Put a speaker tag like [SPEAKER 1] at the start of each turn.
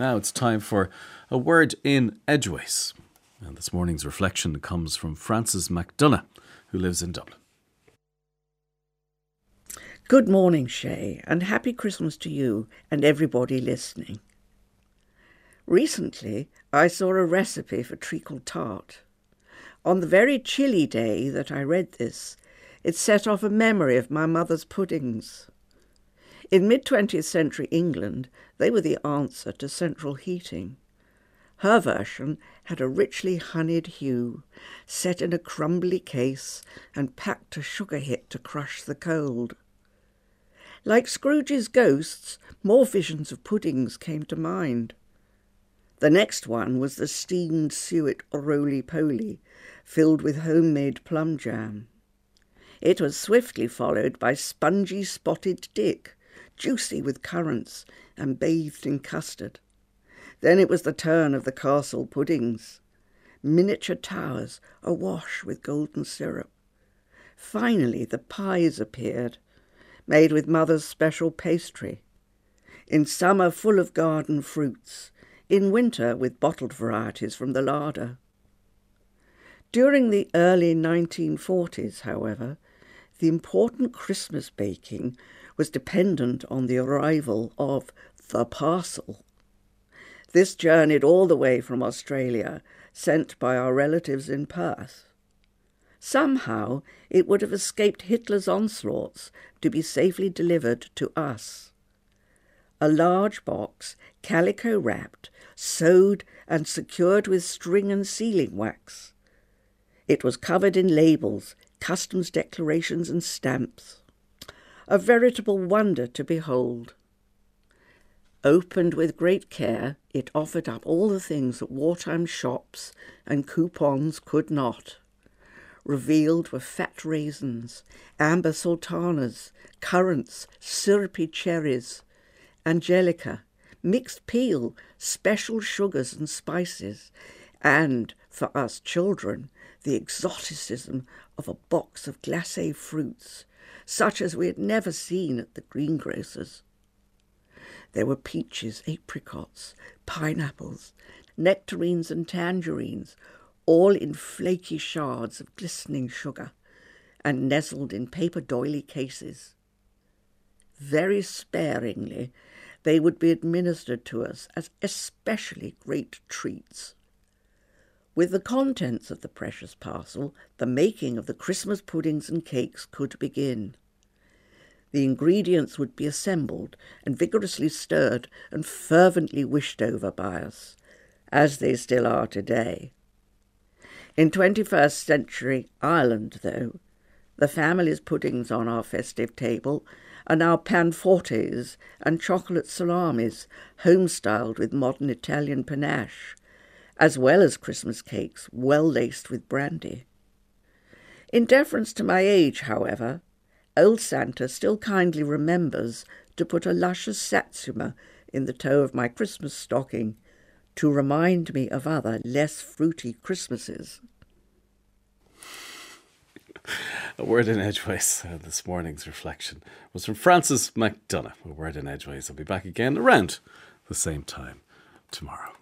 [SPEAKER 1] Now it's time for a word in Edgeways. And this morning's reflection comes from Frances McDonagh, who lives in Dublin.
[SPEAKER 2] Good morning, Shay, and happy Christmas to you and everybody listening. Recently, I saw a recipe for treacle tart. On the very chilly day that I read this, it set off a memory of my mother's puddings. In mid 20th century England, they were the answer to central heating. Her version had a richly honeyed hue, set in a crumbly case and packed a sugar hit to crush the cold. Like Scrooge's ghosts, more visions of puddings came to mind. The next one was the steamed suet roly poly, filled with homemade plum jam. It was swiftly followed by spongy spotted dick, juicy with currants and bathed in custard. Then it was the turn of the castle puddings, miniature towers awash with golden syrup. Finally, the pies appeared, made with mother's special pastry. In summer, full of garden fruits, in winter, with bottled varieties from the larder. During the early 1940s, however, the important Christmas baking was dependent on the arrival of the parcel. This journeyed all the way from Australia, sent by our relatives in Perth. Somehow it would have escaped Hitler's onslaughts to be safely delivered to us. A large box, calico wrapped, sewed and secured with string and sealing wax. It was covered in labels, customs declarations, and stamps a veritable wonder to behold. Opened with great care, it offered up all the things that wartime shops and coupons could not. Revealed were fat raisins, amber sultanas, currants, syrupy cherries, angelica, mixed peel, special sugars and spices, and, for us children, the exoticism of a box of glacé fruits, such as we had never seen at the greengrocer's. There were peaches, apricots, pineapples, nectarines, and tangerines, all in flaky shards of glistening sugar and nestled in paper doily cases. Very sparingly, they would be administered to us as especially great treats. With the contents of the precious parcel, the making of the Christmas puddings and cakes could begin. The ingredients would be assembled and vigorously stirred and fervently wished over by us, as they still are today. In 21st century Ireland, though, the family's puddings on our festive table are now panfortes and chocolate salamis, home-styled with modern Italian panache, as well as Christmas cakes well laced with brandy. In deference to my age, however, old Santa still kindly remembers to put a luscious satsuma in the toe of my Christmas stocking to remind me of other less fruity Christmases.
[SPEAKER 1] A word in Edgeways. Uh, this morning's reflection was from Frances McDonagh. A word in Edgeways. I'll be back again around the same time tomorrow.